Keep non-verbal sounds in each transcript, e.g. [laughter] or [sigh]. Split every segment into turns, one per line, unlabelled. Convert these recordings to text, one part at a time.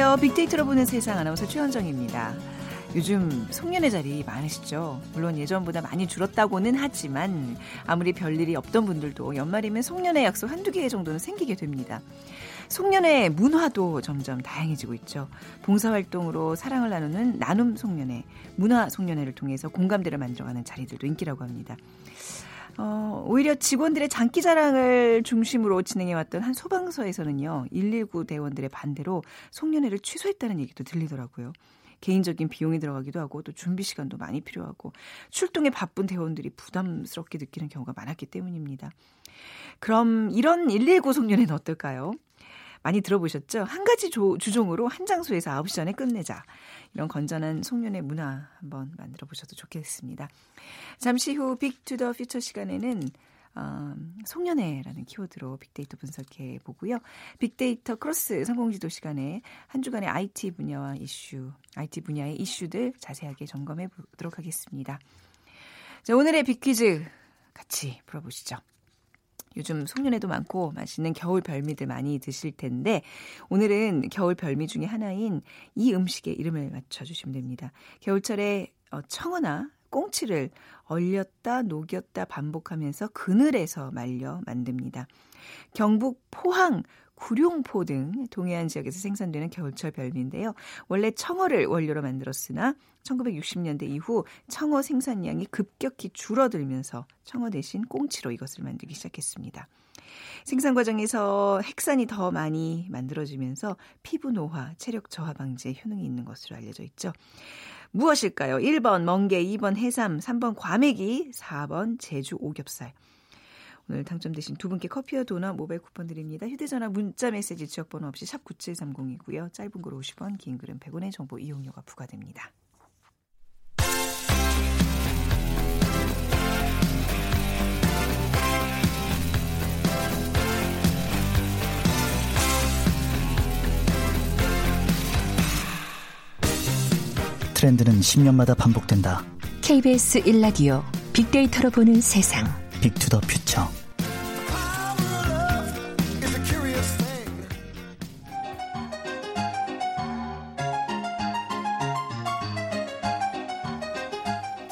안녕하세요. 빅데이터로 보는 세상 아나운서 최현정입니다. 요즘 송년회 자리 많으시죠? 물론 예전보다 많이 줄었다고는 하지만 아무리 별일이 없던 분들도 연말이면 송년회 약속 한두 개 정도는 생기게 됩니다. 송년회 문화도 점점 다양해지고 있죠. 봉사활동으로 사랑을 나누는 나눔 송년회, 문화 송년회를 통해서 공감대를 만들어가는 자리들도 인기라고 합니다. 어, 오히려 직원들의 장기 자랑을 중심으로 진행해왔던 한 소방서에서는요, 119 대원들의 반대로 송년회를 취소했다는 얘기도 들리더라고요. 개인적인 비용이 들어가기도 하고 또 준비 시간도 많이 필요하고 출동에 바쁜 대원들이 부담스럽게 느끼는 경우가 많았기 때문입니다. 그럼 이런 119 송년회는 어떨까요? 많이 들어보셨죠? 한 가지 조, 주종으로 한 장소에서 9시 전에 끝내자. 이런 건전한 송년회 문화 한번 만들어 보셔도 좋겠습니다. 잠시 후 빅투 더 퓨처 시간에는 어, 송년회라는 키워드로 빅데이터 분석해 보고요. 빅데이터 크로스 성공지도 시간에 한 주간의 IT 분야와 이슈, IT 분야의 이슈들 자세하게 점검해 보도록 하겠습니다. 자, 오늘의 빅퀴즈 같이 풀어보시죠. 요즘 송년회도 많고 맛있는 겨울 별미들 많이 드실 텐데 오늘은 겨울 별미 중에 하나인 이 음식의 이름을 맞춰주시면 됩니다. 겨울철에 어, 청어나 꽁치를 얼렸다 녹였다 반복하면서 그늘에서 말려 만듭니다. 경북 포항 구룡포 등 동해안 지역에서 생산되는 겨울철 별미인데요. 원래 청어를 원료로 만들었으나 1960년대 이후 청어 생산량이 급격히 줄어들면서 청어 대신 꽁치로 이것을 만들기 시작했습니다. 생산 과정에서 핵산이 더 많이 만들어지면서 피부 노화, 체력 저하 방지에 효능이 있는 것으로 알려져 있죠. 무엇일까요? 1번 멍게, 2번 해삼, 3번 과메기, 4번 제주 오겹살. 오늘 당첨되신 두 분께 커피와 도넛 모바일 쿠폰 드립니다. 휴대전화 문자 메시지 지역번호 없이 샵 9730이고요. 짧은 글 50원, 긴 글은 100원의 정보 이용료가 부과됩니다.
트렌드는 10년마다 반복된다.
KBS 1라디오 빅데이터로 보는 세상.
Big to the Future.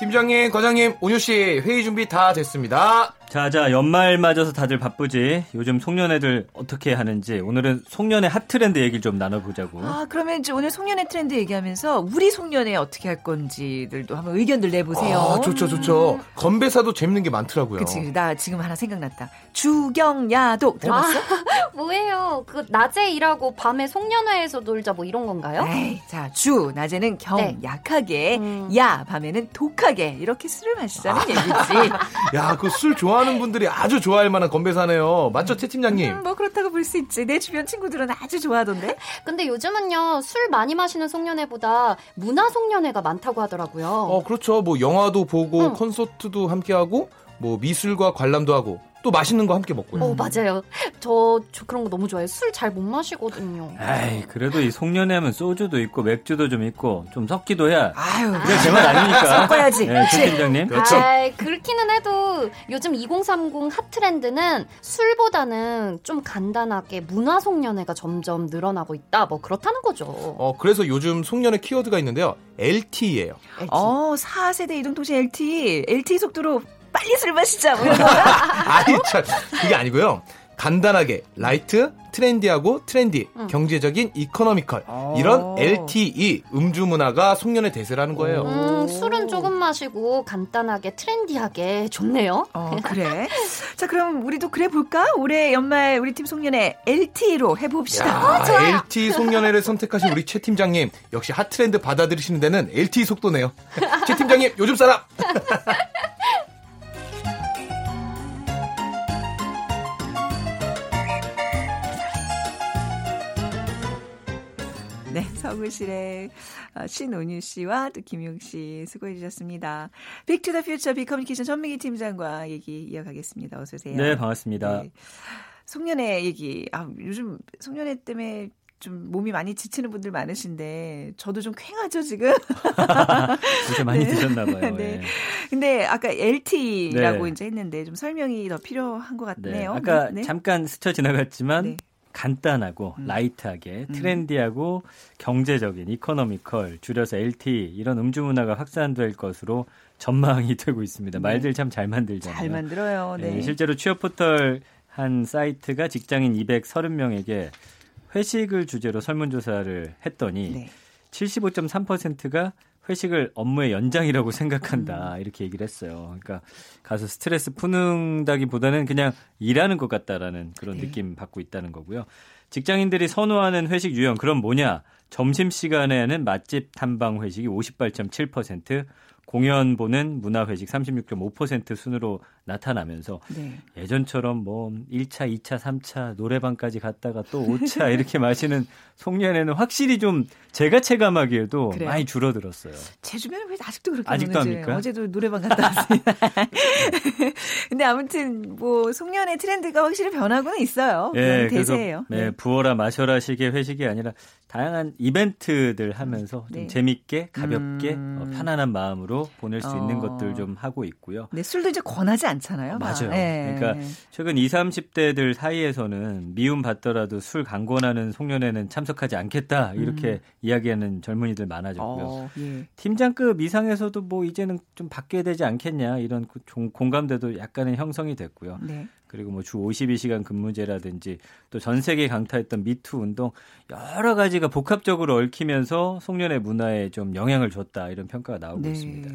팀장님, 과장님, 온유 씨 회의 준비 다 됐습니다.
자 자 연말 맞아서 다들 바쁘지. 요즘 송년회들 어떻게 하는지 오늘은 송년회 핫 트렌드 얘기를 좀 나눠보자고.
아 그러면 이제 오늘 송년회 트렌드 얘기하면서 우리 송년회 어떻게 할 건지들도 한번 의견들 내보세요.
아, 좋죠, 좋죠. 건배사도 재밌는 게 많더라고요.
그치, 나 지금 하나 생각났다. 주경야독 들어봤어?
아, [laughs] 뭐예요? 그 낮에 일하고 밤에 송년회에서 놀자 뭐 이런 건가요?
에이, 자, 주 낮에는 경
네.
약하게,
음.
야 밤에는 독하게 이렇게 술을 마시자는 얘기지. [laughs]
야, 그 술 좋아 하는 분들이 아주 좋아할 만한 건배사네요. 맞죠, 최 팀장님?
음, 뭐 그렇다고 볼 수 있지. 내 주변 친구들은 아주 좋아하던데.
근데 요즘은요 술 많이 마시는 송년회보다 문화 송년회가 많다고 하더라고요.
어, 그렇죠. 뭐 영화도 보고
응.
콘서트도 함께 하고 뭐 미술과 관람도 하고 또 맛있는 거 함께 먹고요.
어, 맞아요. 저, 저 그런 거 너무 좋아해요. 술 잘 못 마시거든요.
에이 그래도 이 송년회 하면 소주도 있고 맥주도 좀 있고 좀 섞기도 해야.
아유,
그게 제맛 아닙니까? [laughs]
섞어야지.
네? 팀장님.
그렇죠.
아, 그렇기는 해도 요즘 2030 핫트렌드는 술보다는 좀 간단하게 문화 송년회가 점점 늘어나고 있다. 뭐 그렇다는 거죠.
어, 그래서 요즘 송년회 키워드가 있는데요. LT예요.
어, 4세대 이동통신 LTE, LTE 속도로 빨리 술 마시자. 뭐 이런 거.
아니, 참. 그게 아니고요. 간단하게 light, trendy하고 trendy, 경제적인 economical 이런 LTE 음주 문화가 송년회 대세라는 거예요.
음, 술은 조금 마시고 간단하게 trendy하게 좋네요.
어, 그래. 자, 그럼 우리도 그래 볼까? 올해 연말 우리 팀 송년회 LTE로 해봅시다.
야, LTE 송년회를 선택하신 우리 최 팀장님 역시 핫트렌드 받아들이시는 데는 LTE 속도네요. 최 팀장님 요즘 사람. [laughs]
네, 서구실의 어, 신온유 씨와 또 김용 씨 수고해 주셨습니다. 빅투더 퓨처 빅커뮤니케이션 전민기 팀장과 얘기 이어가겠습니다. 어서 오세요.
네 반갑습니다.
네. 송년회 얘기. 아, 요즘 송년회 때문에 좀 몸이 많이 지치는 분들 많으신데 저도 좀 쾌하죠 지금.
요새 많이 [laughs]
네.
드셨나 봐요. [laughs]
네.
예.
근데 아까 LTE라고
네.
이제 했는데 좀 설명이 더 필요한 것
네.
같네요.
아까
네.
잠깐 스쳐 지나갔지만
네.
간단하고
음.
라이트하게 트렌디하고 경제적인 이코노미컬 줄여서 LT 이런 음주 문화가 확산될 것으로 전망이 [laughs] 되고 있습니다. 말들 참 잘 만들잖아요.
잘 만들어요. 네.
예, 실제로 취업 포털 한 사이트가 직장인 230명에게 회식을 주제로 설문조사를 했더니
네.
75.3%가 회식을 업무의 연장이라고 생각한다
음.
이렇게 얘기를 했어요. 그러니까 가서 스트레스 푸는다기보다는 그냥 일하는 것 같다라는 그런
네.
느낌 받고 있다는 거고요. 직장인들이 선호하는 회식 유형 그럼 뭐냐? 점심 시간에는 맛집 탐방 회식이 58.7%, 공연 보는 문화 회식 36.5% 순으로 나타나면서
네.
예전처럼 뭐 1차, 2차, 3차 노래방까지 갔다가 또 5차 [laughs] 이렇게 마시는 송년회는 확실히 좀 제가 체감하기에도
그래요?
많이 줄어들었어요.
제 주변에 왜 아직도 그렇게
아직도
노는지
합니까?
어제도 노래방 갔다 왔습니다. [laughs] 근데 아무튼 뭐 송년회 트렌드가 확실히 변하고는 있어요. 그건 대세예요.
네,
네.
부어라 마셔라 식의 회식이 아니라 다양한 이벤트들 하면서 좀
네.
재밌게 가볍게
음.
어, 편안한 마음으로 보낼 수 있는
어.
것들 좀 하고 있고요.
네, 술도 이제 권하지 않잖아요. 막.
맞아요.
네.
그러니까 최근 20, 30대들 사이에서는 미움 받더라도 술 강권하는 송년회는 참석하지 않겠다 이렇게 이야기하는 젊은이들 많아졌고요.
음. 어, 예.
팀장급 이상에서도 뭐 이제는 좀 바뀌어야 되지 않겠냐 이런 공감대도 약간은 형성이 됐고요.
네.
그리고 뭐 주 52시간 근무제라든지 또 전 세계 강타했던 미투 운동 여러 가지가 복합적으로 얽히면서 송년회 문화에 좀 영향을 줬다 이런 평가가 나오고
네.
있습니다.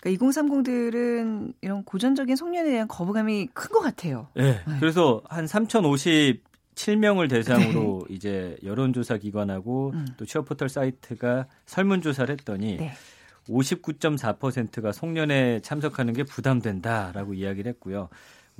그러니까 2030들은 이런 고전적인 송년에 대한 거부감이 큰 것 같아요.
네. 그래서 한 3,057명을 대상으로 이제 여론조사 기관하고
네. 음.
또 취업 포털 사이트가 설문조사를 했더니
네.
59.4%가 송년회 참석하는 게 부담된다라고 이야기를 했고요.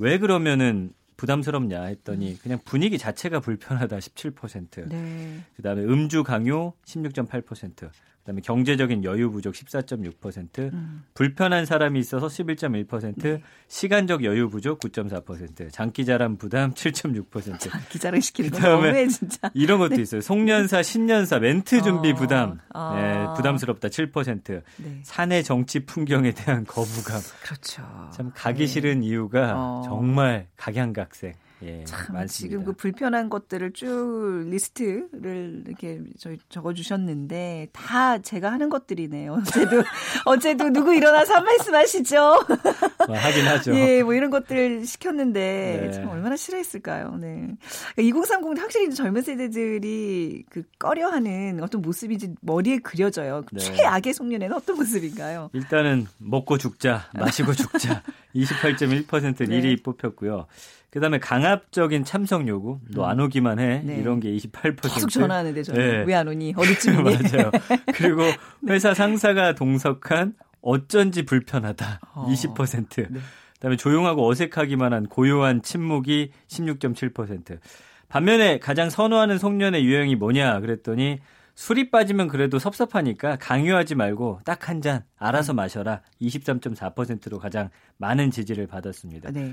왜 그러면은 부담스럽냐 했더니 그냥 분위기 자체가 불편하다 17%.
네.
그다음에 음주 강요 16.8%. 그다음에 경제적인 여유 부족 14.6%,
음.
불편한 사람이 있어서 11.1%,
네.
시간적 여유 부족 9.4%, 장기자랑 부담 7.6%.
기자를 시키는 거
그다음에
너무해 진짜.
이런 것도 있어요. 송년사, 신년사 멘트 준비
어,
부담.
아.
네, 부담스럽다 7%.
네.
사내 정치 풍경에 대한 거부감.
그렇죠.
참 가기
네.
싫은 이유가
어.
정말 각양각색. 예,
참
많습니다.
지금 그 불편한 것들을 쭉 리스트를 이렇게 저희 적어 주셨는데 다 제가 하는 것들이네요. 어제도 [laughs] 어제도 누구 일어나서 한 말씀 하시죠? [laughs]
뭐 하긴 하죠.
예, 뭐 이런 것들 시켰는데
네.
참 얼마나 싫어했을까요. 네. 2030 확실히 젊은 세대들이 그 꺼려하는 어떤 모습이 머리에 그려져요.
네.
최악의 송년회는 어떤 모습인가요?
일단은 먹고 죽자, 마시고 죽자. [laughs] 28.1%
네.
1위 뽑혔고요. 그다음에 강압적인 참석 요구, 너 안 오기만 해.
네.
이런 게 28%.
계속 전화하는데 저는
네.
왜안 오니? 어디쯤이니?
맞아요. [laughs] 그리고
네.
회사 상사가 동석한 어쩐지 불편하다.
어.
20%.
네.
그다음에 조용하고 어색하기만 한 고요한 침묵이 16.7%. 반면에 가장 선호하는 송년회 유형이 뭐냐 그랬더니 술이 빠지면 그래도 섭섭하니까 강요하지 말고 딱 한 잔 알아서 마셔라. 23.4%로 가장 많은 지지를 받았습니다.
네.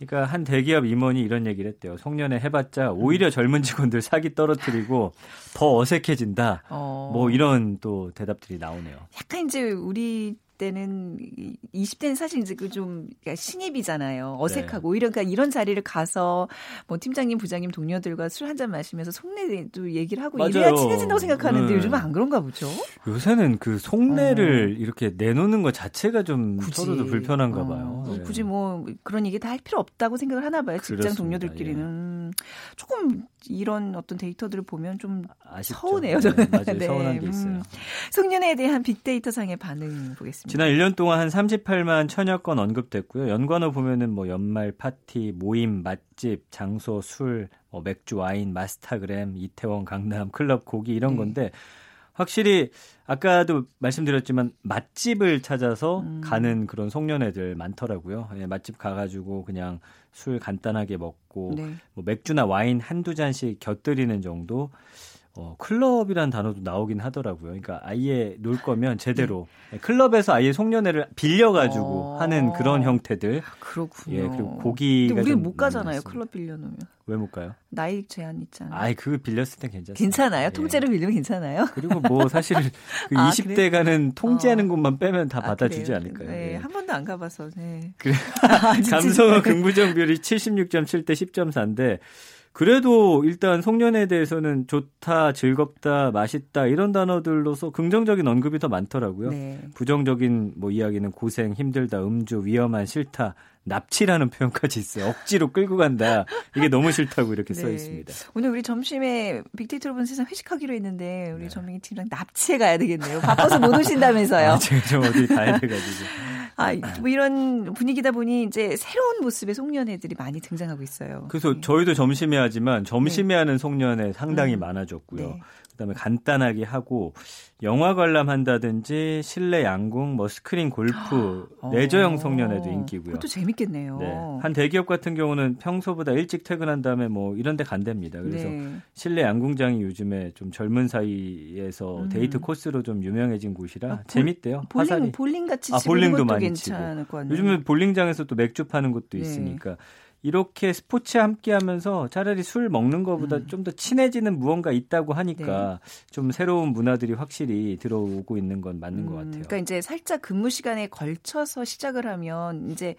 그러니까 한 대기업 임원이 이런 얘기를 했대요. 송년회 해봤자 오히려 젊은 직원들 사기 떨어뜨리고 더 어색해진다.
어.
뭐 이런 또 대답들이 나오네요.
약간 이제 우리 때는 20대는 사실 이제 그 좀 신입이잖아요. 어색하고 오히려 그러니까 이런 자리를 가서 뭐 팀장님, 부장님, 동료들과 술 한 잔 마시면서 속내도 얘기를 하고
맞아요.
이래야 친해진다고 생각하는데
네.
요즘은 안 그런가 보죠.
요새는 그 속내를 이렇게 내놓는 것 자체가 좀
어. 굳이.
서로도 불편한가
어,
봐요. 네.
굳이 뭐 그런 얘기 다 할 필요 없다고 생각을 하나 봐요. 직장
그렇습니다.
동료들끼리는 음, 조금 이런 어떤 데이터들을 보면 좀
아쉽죠.
서운해요,
네,
저는.
맞아요. [laughs]
네,
서운한 게 있어요.
음. 송년회에 대한 빅데이터 상의 반응 보겠습니다.
지난 1년 동안 한 38만 천여 건 언급됐고요. 연관어 보면은 뭐 연말 파티, 모임, 맛집, 장소, 술, 뭐 맥주, 와인, 마스타그램, 이태원, 강남, 클럽, 고기 이런
네.
건데 확실히 아까도 말씀드렸지만 맛집을 찾아서
음.
가는 그런 송년회들 많더라고요. 예, 맛집 가가지고 그냥 술 간단하게 먹고
네.
뭐 맥주나 와인 한두 잔씩 곁들이는 정도. 어, 클럽이란 단어도 나오긴 하더라고요. 그러니까 아예 놀 거면 제대로 클럽에서 아예 송년회를 빌려가지고
어.
하는 그런 형태들.
그렇군요.
예, 그리고 고기가
좀못 가잖아요. 클럽 빌려놓으면
왜 못 가요?
나이 제한 있잖아요.
아이 그거 빌렸을 땐 괜찮습니다.
괜찮아요?
예.
통째로 빌리면 괜찮아요?
그리고 뭐 사실 [laughs] 그
아,
20대 가는 통제하는
어.
곳만 빼면 다
아,
받아주지
그래요?
않을까요?
네,
예.
한 번도 안 가봐서. 네.
그래. [laughs]
아.
감성어 긍부정 비율이 76.7 대 10.4인데 그래도 일단 송년회에 대해서는 좋다, 즐겁다, 맛있다 이런 단어들로서 긍정적인 언급이 더 많더라고요.
네.
부정적인 뭐 이야기는 고생, 힘들다, 음주, 위험한, 싫다, 납치라는 표현까지 있어요. 억지로 끌고 간다. 이게 너무 싫다고 이렇게 써
네.
있습니다.
오늘 우리 점심에 빅데이터로 본 세상 회식하기로 했는데 우리
네.
전민기 팀장 납치해 가야 되겠네요. 바빠서 못 오신다면서요.
아, 제가 좀 어디 가야 돼가지고. [laughs]
아, 뭐 이런 분위기다 보니 이제 새로운 모습의 송년회들이 많이 등장하고 있어요.
그래서
네.
저희도 점심에 하지만 점심에 하는 송년회 상당히
음.
많아졌고요.
네.
그다음에 간단하게 하고 영화 관람한다든지 실내 양궁, 뭐 스크린 골프, [gasps] 레저형 송년회도 인기고요.
어, 그것도 재밌 겠네요.
네. 한 대기업 같은 경우는 평소보다 일찍 퇴근한 다음에 뭐 이런 데 간답니다. 그래서
네.
실내 양궁장이 요즘에 좀 젊은 사이에서
음.
데이트 코스로 좀 유명해진 곳이라
아, 볼-
재밌대요.
볼링
화살이.
볼링 같이
아, 볼링도 많이
괜찮을 것 같네요.
요즘은 볼링장에서 또 맥주 파는 곳도
네.
있으니까 이렇게 스포츠 함께 하면서 차라리 술 먹는 것보다
음.
좀더 친해지는 무언가 있다고 하니까 좀 새로운 문화들이 확실히 들어오고 있는 건 맞는 것
음,
같아요.
그러니까 이제 살짝 근무 시간에 걸쳐서 시작을 하면 이제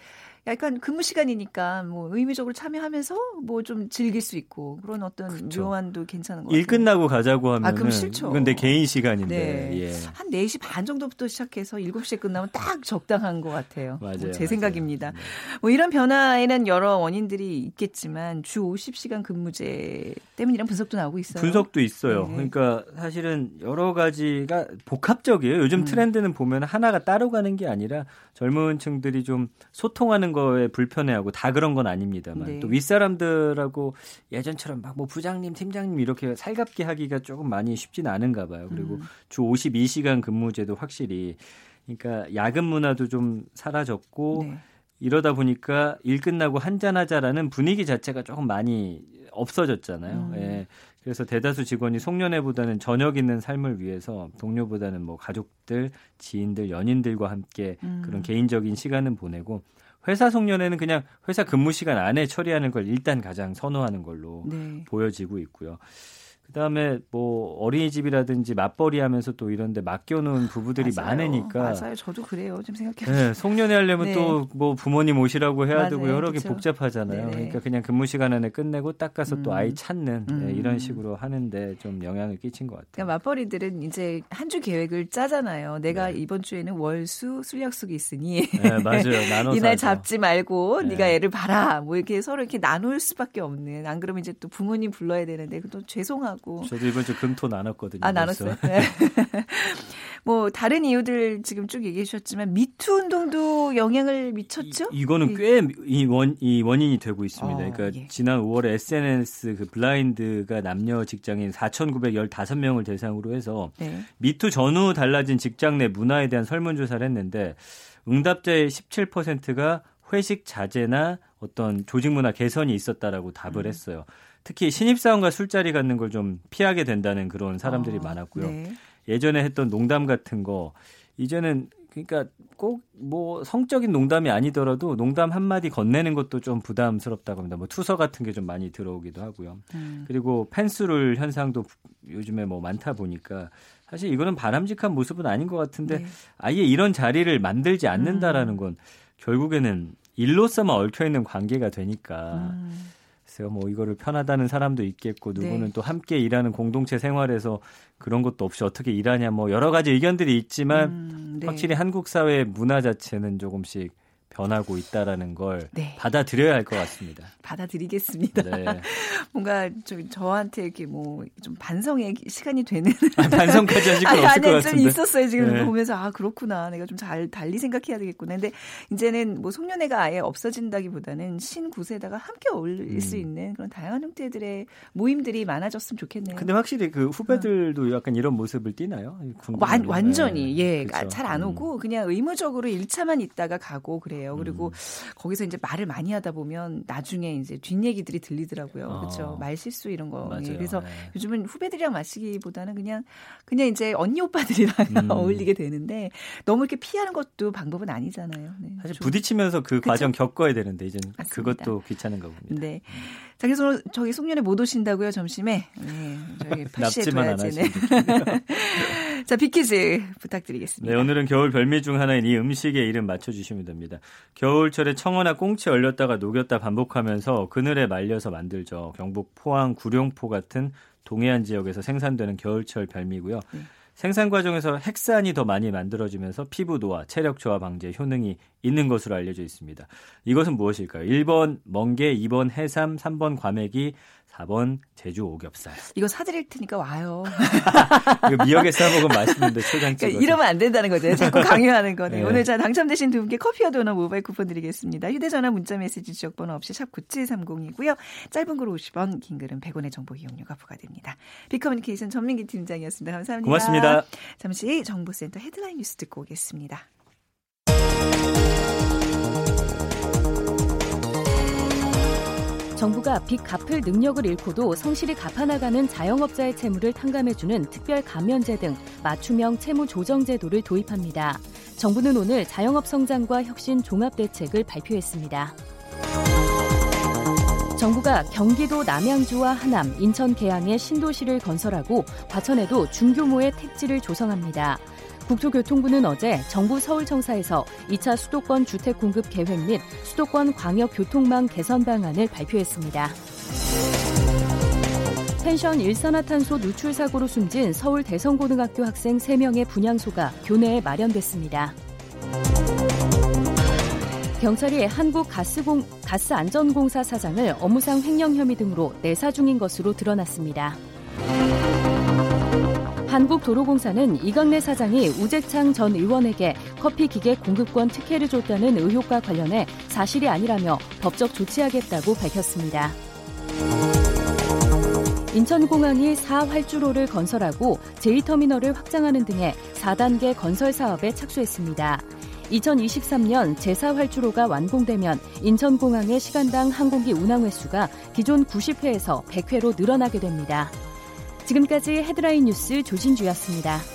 약간 근무 시간이니까 뭐 의미적으로 참여하면서 뭐 좀 즐길 수 있고 그런 어떤
그쵸.
묘안도 괜찮은
것일
같아요.
끝나고 가자고 하면
아, 그럼 싫죠.
내 개인 시간인데.
네.
예.
한 4시 반 정도부터 시작해서 7시에 끝나면 딱 적당한 것 같아요.
맞아요.
뭐 제
맞아요.
생각입니다.
네.
뭐 이런 변화에는 여러 원인들이 있겠지만 주 50시간 근무제 때문이란 분석도 나오고 있어요.
분석도 있어요.
네.
그러니까 사실은 여러 가지가 복합적이에요. 요즘
음.
트렌드는 보면 하나가 따로 가는 게 아니라 젊은 층들이 좀 소통하는 거에 불편해하고 다 그런 건 아닙니다만
네.
또 윗사람들하고 예전처럼 막 뭐 부장님, 팀장님 이렇게 살갑게 하기가 조금 많이 쉽지는 않은가 봐요. 그리고
음.
주 52시간 근무제도 확실히 그러니까 야근 문화도 좀 사라졌고
네.
이러다 보니까 일 끝나고 한잔 하자라는 분위기 자체가 조금 많이 없어졌잖아요.
음.
예. 그래서 대다수 직원이 송년회보다는 저녁 있는 삶을 위해서 동료보다는 뭐 가족들, 지인들, 연인들과 함께
음.
그런 개인적인 시간은 보내고 회사 송년회는 그냥 회사 근무 시간 안에 처리하는 걸 일단 가장 선호하는 걸로
네.
보여지고 있고요. 그다음에 뭐 어린이집이라든지 맞벌이 하면서 또 이런데 맡겨놓은 부부들이
맞아요.
많으니까
맞아요. 저도 그래요. 지금 생각해.
네, 송년회 하려면
네.
또뭐 부모님 오시라고 해야 되고
맞아요.
여러 개. 복잡하잖아요.
네네.
그러니까 그냥 근무 시간 안에 끝내고 딱 가서 또
음.
아이 찾는 네,
음.
이런 식으로 하는데 좀 영향을 끼친 것 같아요.
그러니까 맞벌이들은 이제 한 주 계획을 짜잖아요. 내가
네.
이번 주에는 월수 술 약속이 있으니
네, 맞아요. [laughs] 나눠서
이날. 잡지 말고
네.
네가 애를 봐라. 뭐 이렇게 서로 이렇게 나눌 수밖에 없는. 안 그러면 이제 또 부모님 불러야 되는데 그또 죄송하고.
저도 이번 주 금토 나눴거든요.
아. 나눴어요. 네. [laughs] [laughs] 뭐 다른 이유들 지금 쭉 얘기해 주셨지만 미투 운동도 영향을 미쳤죠?
이, 거는
이-
꽤이 원, 이 원인이 되고 있습니다.
어,
그러니까
예.
지난 5월에 SNS 그 블라인드가 남녀 직장인 4,915명을 대상으로 해서
네.
미투 전후 달라진 직장 내 문화에 대한 설문 조사를 했는데 응답자의 17%가 회식 자제나 어떤 조직 문화 개선이 있었다라고 답을
음.
했어요. 특히 신입사원과 술자리 갖는 걸 좀 피하게 된다는 그런 사람들이
어,
많았고요.
네.
예전에 했던 농담 같은 거 이제는 그러니까 꼭 뭐 성적인 농담이 아니더라도 농담 한 마디 건네는 것도 좀 부담스럽다고 합니다. 뭐 투서 같은 게 좀 많이 들어오기도 하고요.
음.
그리고 펜스룰 현상도 요즘에 뭐 많다 보니까 사실 이거는 바람직한 모습은 아닌 것 같은데
네.
아예 이런 자리를 만들지 않는다라는 건 결국에는 일로서만 얽혀 있는 관계가 되니까
음.
글쎄요, 뭐 이거를 편하다는 사람도 있겠고 누구는
네.
또 함께 일하는 공동체 생활에서 그런 것도 없이 어떻게 일하냐 뭐 여러 가지 의견들이 있지만
음, 네.
확실히 한국 사회의 문화 자체는 조금씩 변하고 있다라는 걸
네.
받아들여야 할 것 같습니다. [laughs]
받아들이겠습니다.
네. [laughs]
뭔가 좀 저한테 이렇게 뭐 좀 반성의 시간이 되는
아, 반성까지 하실 [laughs] 건
아니,
없을 것
아니, 좀
같은데.
있었어요. 지금
네.
보면서 아 그렇구나. 내가 좀 잘 달리 생각해야 되겠구나. 근데 이제는 뭐 송년회가 아예 없어진다기보다는 신구세다가 함께 어울릴
음.
수 있는 그런 다양한 형태들의 모임들이 많아졌으면 좋겠네요.
근데 확실히 그 후배들도 약간 이런 모습을 띠나요?
완, 완전히
네.
예
그쵸.
잘안
음.
오고 그냥 의무적으로 1차만 있다가 가고 그래 요. 그리고
음.
거기서 이제 말을 많이 하다 보면 나중에 이제 뒷얘기들이 들리더라고요.
어.
그렇죠. 말 실수 이런 거. 예,
맞아요.
그래서
네.
요즘은 후배들이랑 마시기보다는 그냥 그냥 이제 언니 오빠들이랑 [laughs]
음.
어울리게 되는데 너무 이렇게 피하는 것도 방법은 아니잖아요. 네,
사실
좀-
부딪히면서 그
그쵸?
과정 겪어야 되는데 이제. 그것도 귀찮은가 봅니다.
네. 자, 그래서 저기 송년회 못 오신다고요, 점심에? 네. 저기 [laughs]
납치만 안
파시해둬야지.
하시면
네. 자, 비키즈 부탁드리겠습니다.
네, 오늘은 겨울 별미 중 하나인 이 음식의 이름 맞춰주시면 됩니다. 겨울철에 청어나 꽁치 얼렸다가 녹였다 반복하면서 그늘에 말려서 만들죠. 경북 포항 구룡포 같은 동해안 지역에서 생산되는 겨울철 별미고요.
네.
생산 과정에서 핵산이 더 많이 만들어지면서 피부 노화, 체력 저하 방지에 효능이 있는 것으로 알려져 있습니다. 이것은 무엇일까요? 1번 멍게, 2번 해삼, 3번 과메기, 4번 제주 오겹살.
이거 사드릴 테니까 와요. [laughs]
이거 미역에 싸먹으면 맛있는데 초장 찍어서.
그러니까 이러면 안 된다는 거죠. 자꾸 [laughs] 강요하는 거네.
네.
오늘 자 당첨되신 두 분께 커피와 도넛 모바일 쿠폰 드리겠습니다. 휴대전화 문자메시지 지역번호 없이 샵 9730이고요. 짧은 글 50원, 긴 글은 100원의 정보 이용료가 부과됩니다. 비커뮤니케이션 전민기 팀장이었습니다. 감사합니다.
고맙습니다.
잠시 정보센터 헤드라인 뉴스 듣고 오겠습니다.
정부가 빚 갚을 능력을 잃고도 성실히 갚아나가는 자영업자의 채무를 탕감해주는 특별 감면제 등 맞춤형 채무 조정 제도를 도입합니다. 정부는 오늘 자영업 성장과 혁신 종합 대책을 발표했습니다. 정부가 경기도 남양주와 하남, 인천 계양에 신도시를 건설하고 과천에도 중규모의 택지를 조성합니다. 국토교통부는 어제 정부 서울청사에서 2차 수도권 주택 공급 계획 및 수도권 광역 교통망 개선 방안을 발표했습니다. 펜션 일산화탄소 누출 사고로 숨진 서울 대성고등학교 학생 3명의 분향소가 교내에 마련됐습니다. 경찰이 한국가스공, 가스안전공사 사장을 업무상 횡령 혐의 등으로 내사 중인 것으로 드러났습니다. 한국도로공사는 이강래 사장이 우재창 전 의원에게 커피 기계 공급권 특혜를 줬다는 의혹과 관련해 사실이 아니라며 법적 조치하겠다고 밝혔습니다. 인천공항이 4활주로를 건설하고 제2터미널을 확장하는 등의 4단계 건설 사업에 착수했습니다. 2023년 제4활주로가 완공되면 인천공항의 시간당 항공기 운항 횟수가 기존 90회에서 100회로 늘어나게 됩니다. 지금까지 헤드라인 뉴스 조진주였습니다.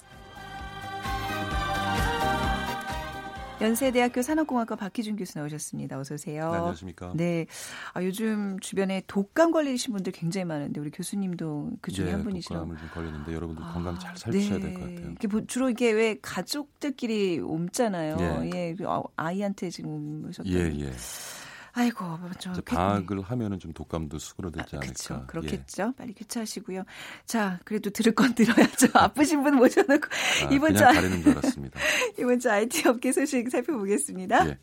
연세대학교 산업공학과 박희준 교수 나오셨습니다. 어서 오세요.
네, 안녕하십니까.
네. 아, 요즘 주변에 독감 걸리신 분들 굉장히 많은데 우리 교수님도 그 중에
예,
한 분이시라고.
독감을 좀 걸렸는데 여러분들
아,
건강 잘 살피셔야
네.
될것 같아요.
이게 뭐 주로 이게 왜 가족들끼리 옮잖아요.
예.
예. 그 아- 아이한테 지금 오셨더니.
예, 예.
아이고, 저
이제
팬-
방학을 하면은 좀 독감도 수그러들지 않을까.
그렇죠.
예.
그렇겠죠. 빨리 교체하시고요. 자, 그래도 들을 건 들어야죠. [laughs] 아프신 분 모셔놓고
아,
이번 주
가리는 줄 알았습니다. [laughs]
이번 주 IT 업계 소식 살펴보겠습니다.
예.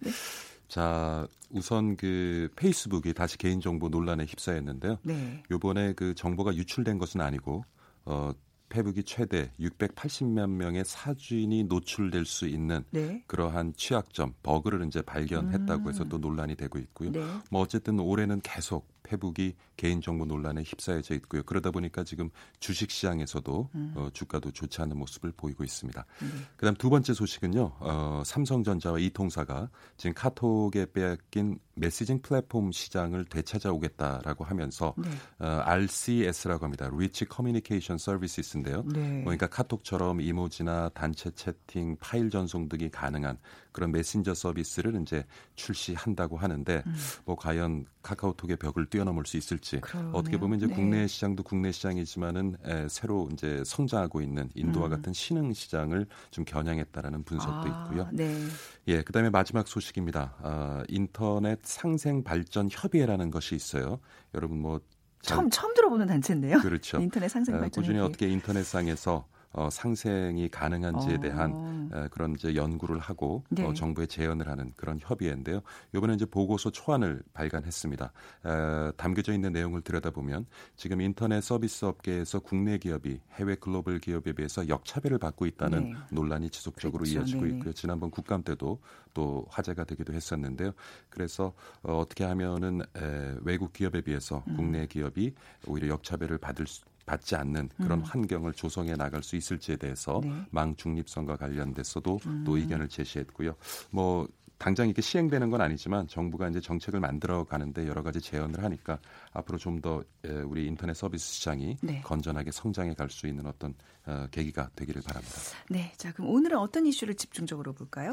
자, 우선 그 페이스북이 다시 개인정보 논란에 휩싸였는데요.
네.
요번에 그 정보가 유출된 것은 아니고 어 페북이 최대 680만 명의 사진이 노출될 수 있는
네.
그러한 취약점, 버그를 이제 발견했다고
음.
해서 또 논란이 되고 있고요.
네.
뭐 어쨌든 올해는 계속 페북이 개인 정보 논란에 휩싸여져 있고요. 그러다 보니까 지금 주식 시장에서도
음.
어, 주가도 좋지 않은 모습을 보이고 있습니다.
네.
그다음 두 번째 소식은요. 어, 삼성전자와 이통사가 지금 카톡에 빼앗긴 메시징 플랫폼 시장을 되찾아오겠다라고 하면서
네.
어, RCS라고 합니다. Rich Communication Services인데요.
네.
그러니까 카톡처럼 이모지나 단체 채팅, 파일 전송 등이 가능한 그런 메신저 서비스를 이제 출시한다고 하는데
음.
뭐 과연 카카오톡의 벽을 뛰어넘을 수 있을지
그러네요.
어떻게 보면 이제
네.
국내 시장도 국내 시장이지만은 에, 새로 이제 성장하고 있는 인도와
음.
같은 신흥 시장을 좀 겨냥했다라는 분석도
아,
있고요.
네.
예, 그다음에 마지막 소식입니다. 아, 인터넷 상생 발전 협의회라는 것이 있어요. 여러분 뭐 잘-
처음 처음 들어보는 단체인데요.
그렇죠.
인터넷 상생
어,
발전.
꾸준히
협의회.
어떻게 인터넷상에서 어, 상생이 가능한지에
어.
대한 에, 그런 이제 연구를 하고
네.
어, 정부에 제언을 하는 그런 협의회인데요. 이번에 이제 보고서 초안을 발간했습니다. 에, 담겨져 있는 내용을 들여다보면 지금 인터넷 서비스 업계에서 국내 기업이 해외 글로벌 기업에 비해서 역차별을 받고 있다는
네.
논란이 지속적으로
그렇죠.
이어지고
네네.
있고요. 지난번 국감 때도 또 화제가 되기도 했었는데요. 그래서 어, 어떻게 하면은 에, 외국 기업에 비해서
음.
국내 기업이 오히려 역차별을 받을 수, 받지 않는 그런
음.
환경을 조성해 나갈 수 있을지에 대해서
네.
망 중립성과 관련돼서도
음.
또 의견을 제시했고요. 뭐 당장 이렇게 시행되는 건 아니지만 정부가 이제 정책을 만들어 가는데 여러 가지 제언을 하니까 앞으로 좀 더 우리 인터넷 서비스 시장이
네.
건전하게 성장해 갈 수 있는 어떤 어, 계기가 되기를 바랍니다.
네, 자 그럼 오늘은 어떤 이슈를 집중적으로 볼까요?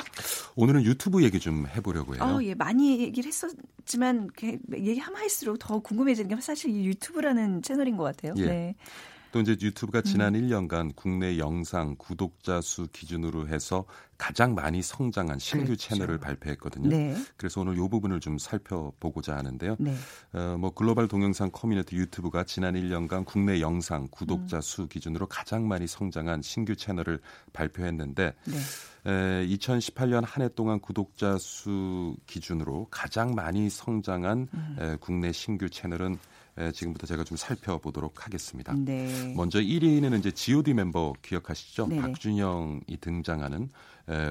오늘은 유튜브 얘기 좀 해보려고 해요.
어, 예, 많이 얘기를 했었지만 얘기하면 할수록 더 궁금해지는 게 사실 이 유튜브라는 채널인 것 같아요.
예.
네.
또 이제 유튜브가 지난
음.
1년간 국내 영상 구독자 수 기준으로 해서 가장 많이 성장한 신규
그렇죠.
채널을 발표했거든요.
네.
그래서 오늘 이 부분을 좀 살펴보고자 하는데요.
네.
어, 뭐 글로벌 동영상 커뮤니티 유튜브가 지난 1년간 국내 영상
음.
구독자 수 기준으로 가장 많이 성장한 신규 채널을 발표했는데
네.
에, 2018년 한 해 동안 구독자 수 기준으로 가장 많이 성장한
음.
에, 국내 신규 채널은 에, 지금부터 제가 좀 살펴보도록 하겠습니다.
네.
먼저 1위는 이제 G.O.D 멤버 기억하시죠?
네네.
박준형이 등장하는 에,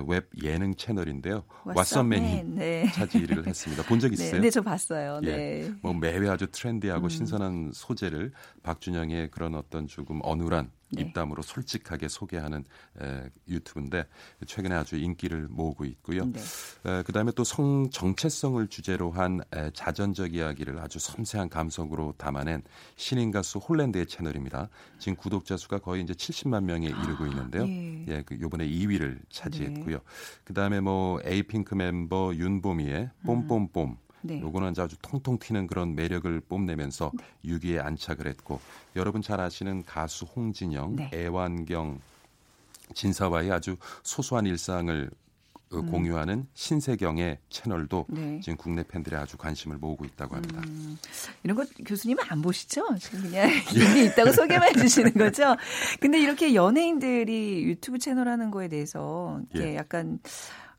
웹 예능 채널인데요.
What's
와썹맨이?
네.
차지 1위를 했습니다. 본 적 있어요?
네, 네, 저 봤어요.
예.
네.
뭐 매회 아주 trendy하고
음.
신선한 소재를 박준영의 그런 어떤 조금 어눌한
네.
입담으로 솔직하게 소개하는 에, 유튜브인데 최근에 아주 인기를 모으고 있고요.
네.
에, 그다음에 또 성 정체성을 주제로 한 에, 자전적 이야기를 아주 섬세한 감성으로 담아낸 신인 가수 홀랜드의 채널입니다. 지금 구독자 수가 거의 이제 70만 명에 이르고 있는데요.
예.
예, 그 요번에 2위를 차지 했고요. 그 다음에 뭐 에이핑크 멤버 윤보미의 뽐뽐뽐
네.
요거는 아주 통통 튀는 그런 매력을 뽐내면서
네.
6위에 안착을 했고 여러분 잘 아시는 가수 홍진영,
네.
애완경 진사와의 아주 소소한 일상을 어,
음.
공유하는 신세경의 채널도
네.
지금 국내 팬들의 아주 관심을 모으고 있다고 합니다.
음, 이런 거 교수님은 안 보시죠? 지금 그냥 [laughs] [laughs] 이미 있다고 소개만 해주시는 거죠? 근데 이렇게 연예인들이 유튜브 채널 하는 거에 대해서 이렇게
예.
약간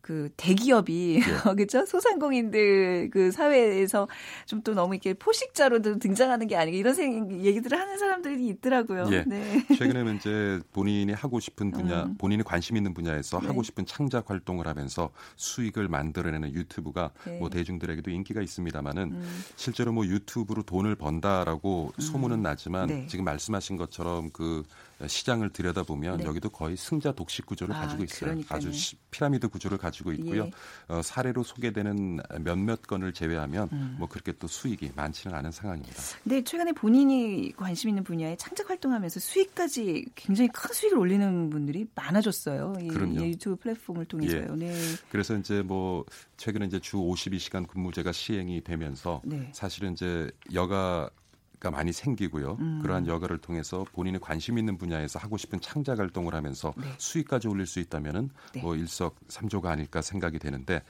그 대기업이
예. [laughs]
그죠 소상공인들 그 사회에서 좀 또 너무 이렇게 포식자로도 등장하는 게 아니고 이런 생, 얘기들을 하는 사람들이 있더라고요.
예.
네. [laughs]
최근에는 이제 본인이 하고 싶은 분야,
음.
본인이 관심 있는 분야에서
네.
하고 싶은 창작 활동을 하면서 수익을 만들어내는 유튜브가
네.
뭐 대중들에게도 인기가 있습니다만은
음.
실제로 뭐 유튜브로 돈을 번다라고 소문은 나지만
네.
지금 말씀하신 것처럼 그 시장을 들여다보면
네.
여기도 거의 승자 독식 구조를
아,
가지고 있어요.
그러니까요.
아주 시- 피라미드 구조를 가지고 있고요.
예.
어, 사례로 소개되는 몇몇 건을 제외하면
음.
뭐 그렇게 또 수익이 많지는 않은 상황입니다.
근데 최근에 본인이 관심 있는 분야에 창작 활동하면서 수익까지 굉장히 큰 수익을 올리는 분들이 많아졌어요. 이,
그럼요.
이 유튜브 플랫폼을 통해서요.
예.
네.
그래서 이제 뭐 최근에 이제 주 52시간 근무제가 시행이 되면서
네.
사실은 이제 여가 가 많이 생기고요.
음.
그러한 여가를 통해서 본인이 관심 있는 분야에서 하고 싶은 창작 활동을 하면서
네.
수익까지 올릴 수 있다면은
네.
뭐 일석삼조가 아닐까 생각이 되는데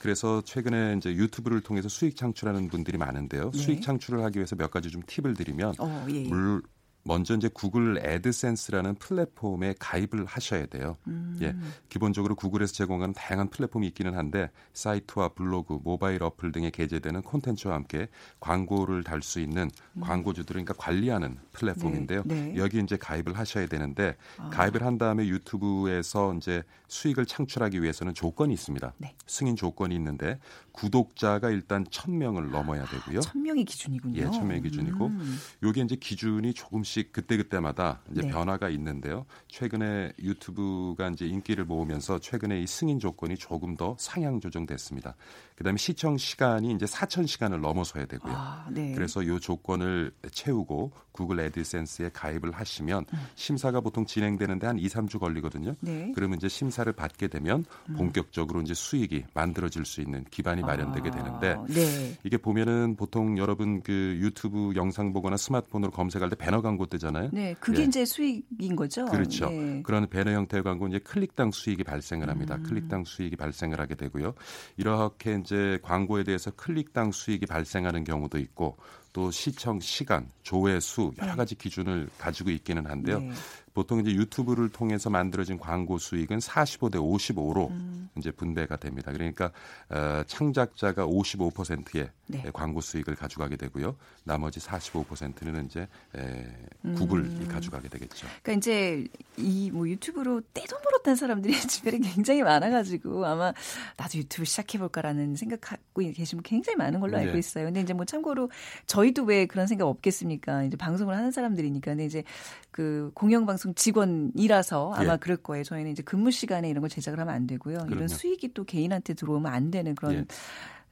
그래서 최근에 이제 유튜브를 통해서 수익 창출하는 분들이 많은데요.
네.
수익 창출을 하기 위해서 몇 가지 좀 팁을 드리면
어, 예. 예.
물 먼저 이제 구글 애드센스라는 플랫폼에 가입을 하셔야 돼요.
음.
예. 기본적으로 구글에서 제공하는 다양한 플랫폼이 있기는 한데 사이트와 블로그, 모바일 어플 등에 게재되는 콘텐츠와 함께 광고를 달 수 있는 광고주들을 그러니까 관리하는 플랫폼인데요.
음. 네, 네.
여기 이제 가입을 하셔야 되는데
아.
가입을 한 다음에 유튜브에서 이제 수익을 창출하기 위해서는 조건이 있습니다.
네.
승인 조건이 있는데 구독자가 일단 1000명을 넘어야 되고요.
천 명이 기준이군요.
예, 1000명이 기준이고
음.
요게 이제 기준이 조금씩 그때그때마다 이제
네.
변화가 있는데요. 최근에 유튜브가 이제 인기를 모으면서 최근에 이 승인 조건이 조금 더 상향 조정됐습니다. 그다음에 시청 시간이 이제 4천 시간을 넘어서야 되고요.
아, 네.
그래서 이 조건을 채우고 구글 애드센스에 가입을 하시면
음.
심사가 보통 진행되는데 한 2, 3주 걸리거든요.
네.
그러면 이제 심사를 받게 되면
음.
본격적으로 이제 수익이 만들어질 수 있는 기반이 마련되게 되는데
아, 네.
이게 보면은 보통 여러분 그 유튜브 영상 보거나 스마트폰으로 검색할 때 배너 광고 뜨잖아요.
네, 그게
예.
이제 수익인 거죠.
그렇죠.
네.
그런 배너 형태의 광고 이제 클릭당 수익이 발생을 합니다.
음.
클릭당 수익이 발생을 하게 되고요. 이렇게 이제 광고에 대해서 클릭당 수익이 발생하는 경우도 있고 또 시청 시간, 조회 수 여러
네.
가지 기준을 가지고 있기는 한데요.
네.
보통 이제 유튜브를 통해서 만들어진 광고 수익은 45대 55로
음.
이제 분배가 됩니다. 그러니까 어, 창작자가 55%의
네.
광고 수익을 가져가게 되고요. 나머지 45%는 이제 에, 구글이
음.
가져가게 되겠죠.
그러니까 이제 이 뭐 유튜브로 떼돈 벌었다는 사람들이 [laughs] 주변에 굉장히 많아가지고 아마 나도 유튜브 시작해볼까라는 생각하고 계신 분 굉장히 많은 걸로 알고
네.
있어요. 근데 이제 뭐 참고로 저희도 왜 그런 생각 없겠습니까? 이제 방송을 하는 사람들이니까. 근데 이제 그 공영방송 직원이라서 아마
예.
그럴 거예요. 저희는 이제 근무 시간에 이런 걸 제작을 하면 안 되고요. 이런
그럼요.
수익이 또 개인한테 들어오면 안 되는 그런
예.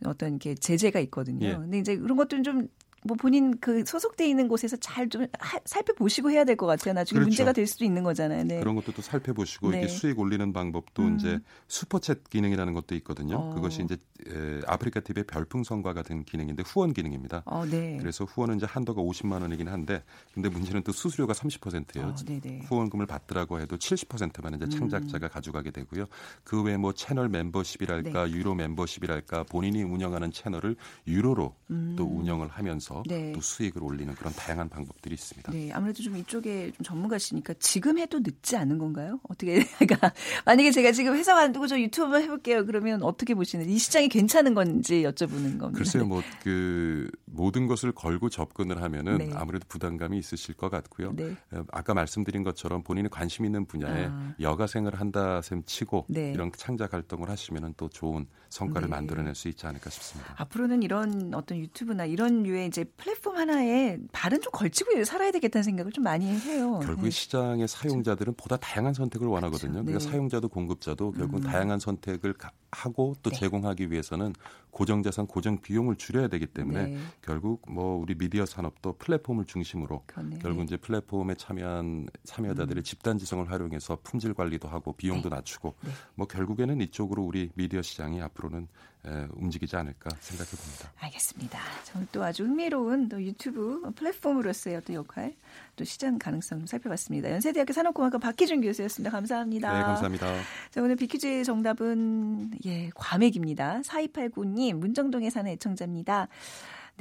어떤 이렇게 제재가 있거든요.
예.
근데 이제 그런 것들은 좀 뭐 본인 그 소속돼 있는 곳에서 잘 좀 살펴보시고 해야 될 것 같아요. 나중에
그렇죠.
문제가 될 수도 있는 거잖아요. 네.
그런 것도 또 살펴보시고
네.
이게 수익 올리는 방법도
음.
이제 슈퍼챗 기능이라는 것도 있거든요.
어.
그것이 이제 에, 아프리카 TV의 별풍선과 같은 기능인데 후원 기능입니다.
어, 네.
그래서 후원은 이제 한도가 50만 원이긴 한데 근데 문제는 또 수수료가 30%예요.
어, 네네.
후원금을 받더라고 해도 70%만 이제
음.
창작자가 가져가게 되고요. 그 외에 뭐 채널 멤버십이랄까 유료 멤버십이랄까 본인이 운영하는 채널을 유로로
음.
또 운영을 하면서
네.
또 수익을 올리는 그런 다양한 방법들이 있습니다.
네, 아무래도 좀 이쪽에 좀 전문가시니까 지금 해도 늦지 않은 건가요? 어떻게, [laughs] 그러니까 만약에 제가 지금 회사 관두고 저 유튜브 해볼게요. 그러면 어떻게 보시는지 이 시장이 괜찮은 건지 여쭤보는 겁니다.
글쎄요, 뭐 그 모든 것을 걸고 접근을 하면은
네.
아무래도 부담감이 있으실 것 같고요.
네.
어, 아까 말씀드린 것처럼 본인이 관심 있는 분야에
아.
여가생을 한다 셈 치고
네.
이런 창작 활동을 하시면은 또 좋은 성과를
네.
만들어낼 수 있지 않을까 싶습니다.
앞으로는 이런 어떤 유튜브나 이런 류의 이제 플랫폼 하나에 발은 좀 걸치고 살아야 되겠다는 생각을 좀 많이 해요.
결국에
네.
시장의 사용자들은 보다 다양한 선택을 원하거든요.
그렇죠.
그러니까
네.
사용자도 공급자도 결국은
음.
다양한 선택을 가- 하고 또
네.
제공하기 위해서는 고정 자산, 고정 비용을 줄여야 되기 때문에
네.
결국 뭐 우리 미디어 산업도 플랫폼을 중심으로
그렇네요.
결국 이제 플랫폼에 참여한 참여자들의
음.
집단 지성을 활용해서 품질 관리도 하고 비용도 낮추고
네.
뭐 결국에는 이쪽으로 우리 미디어 시장이 앞으로는 에, 움직이지 않을까 생각해 봅니다.
알겠습니다. 저는 또 아주 흥미로운 또 유튜브 플랫폼으로서의 어떤 역할, 또 시장 가능성 좀 살펴봤습니다. 연세대학교 산업공학과 박희준 교수였습니다. 감사합니다.
네, 감사합니다.
자, 오늘 비퀴즈의 정답은 예, 과메기입니다. 4289님, 문정동에 사는 애청자입니다.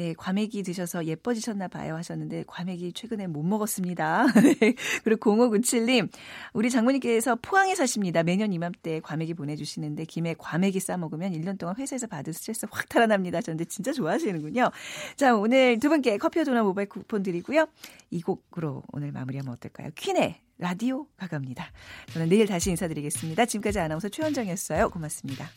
네, 과메기 드셔서 예뻐지셨나 봐요 하셨는데 과메기 최근에 못 먹었습니다. [laughs] 네. 그리고 0597님, 우리 장모님께서 포항에 사십니다. 매년 이맘때 과메기 보내주시는데 김에 과메기 싸 먹으면 1년 동안 회사에서 받은 스트레스 확 달아납니다. 하셨는데 진짜 좋아하시는군요. 자, 오늘 두 분께 커피와 도넛 모바일 쿠폰 드리고요. 이 곡으로 오늘 마무리하면 어떨까요? 퀸의 라디오 가갑니다. 저는 내일 다시 인사드리겠습니다. 지금까지 아나운서 최원정이었어요. 고맙습니다.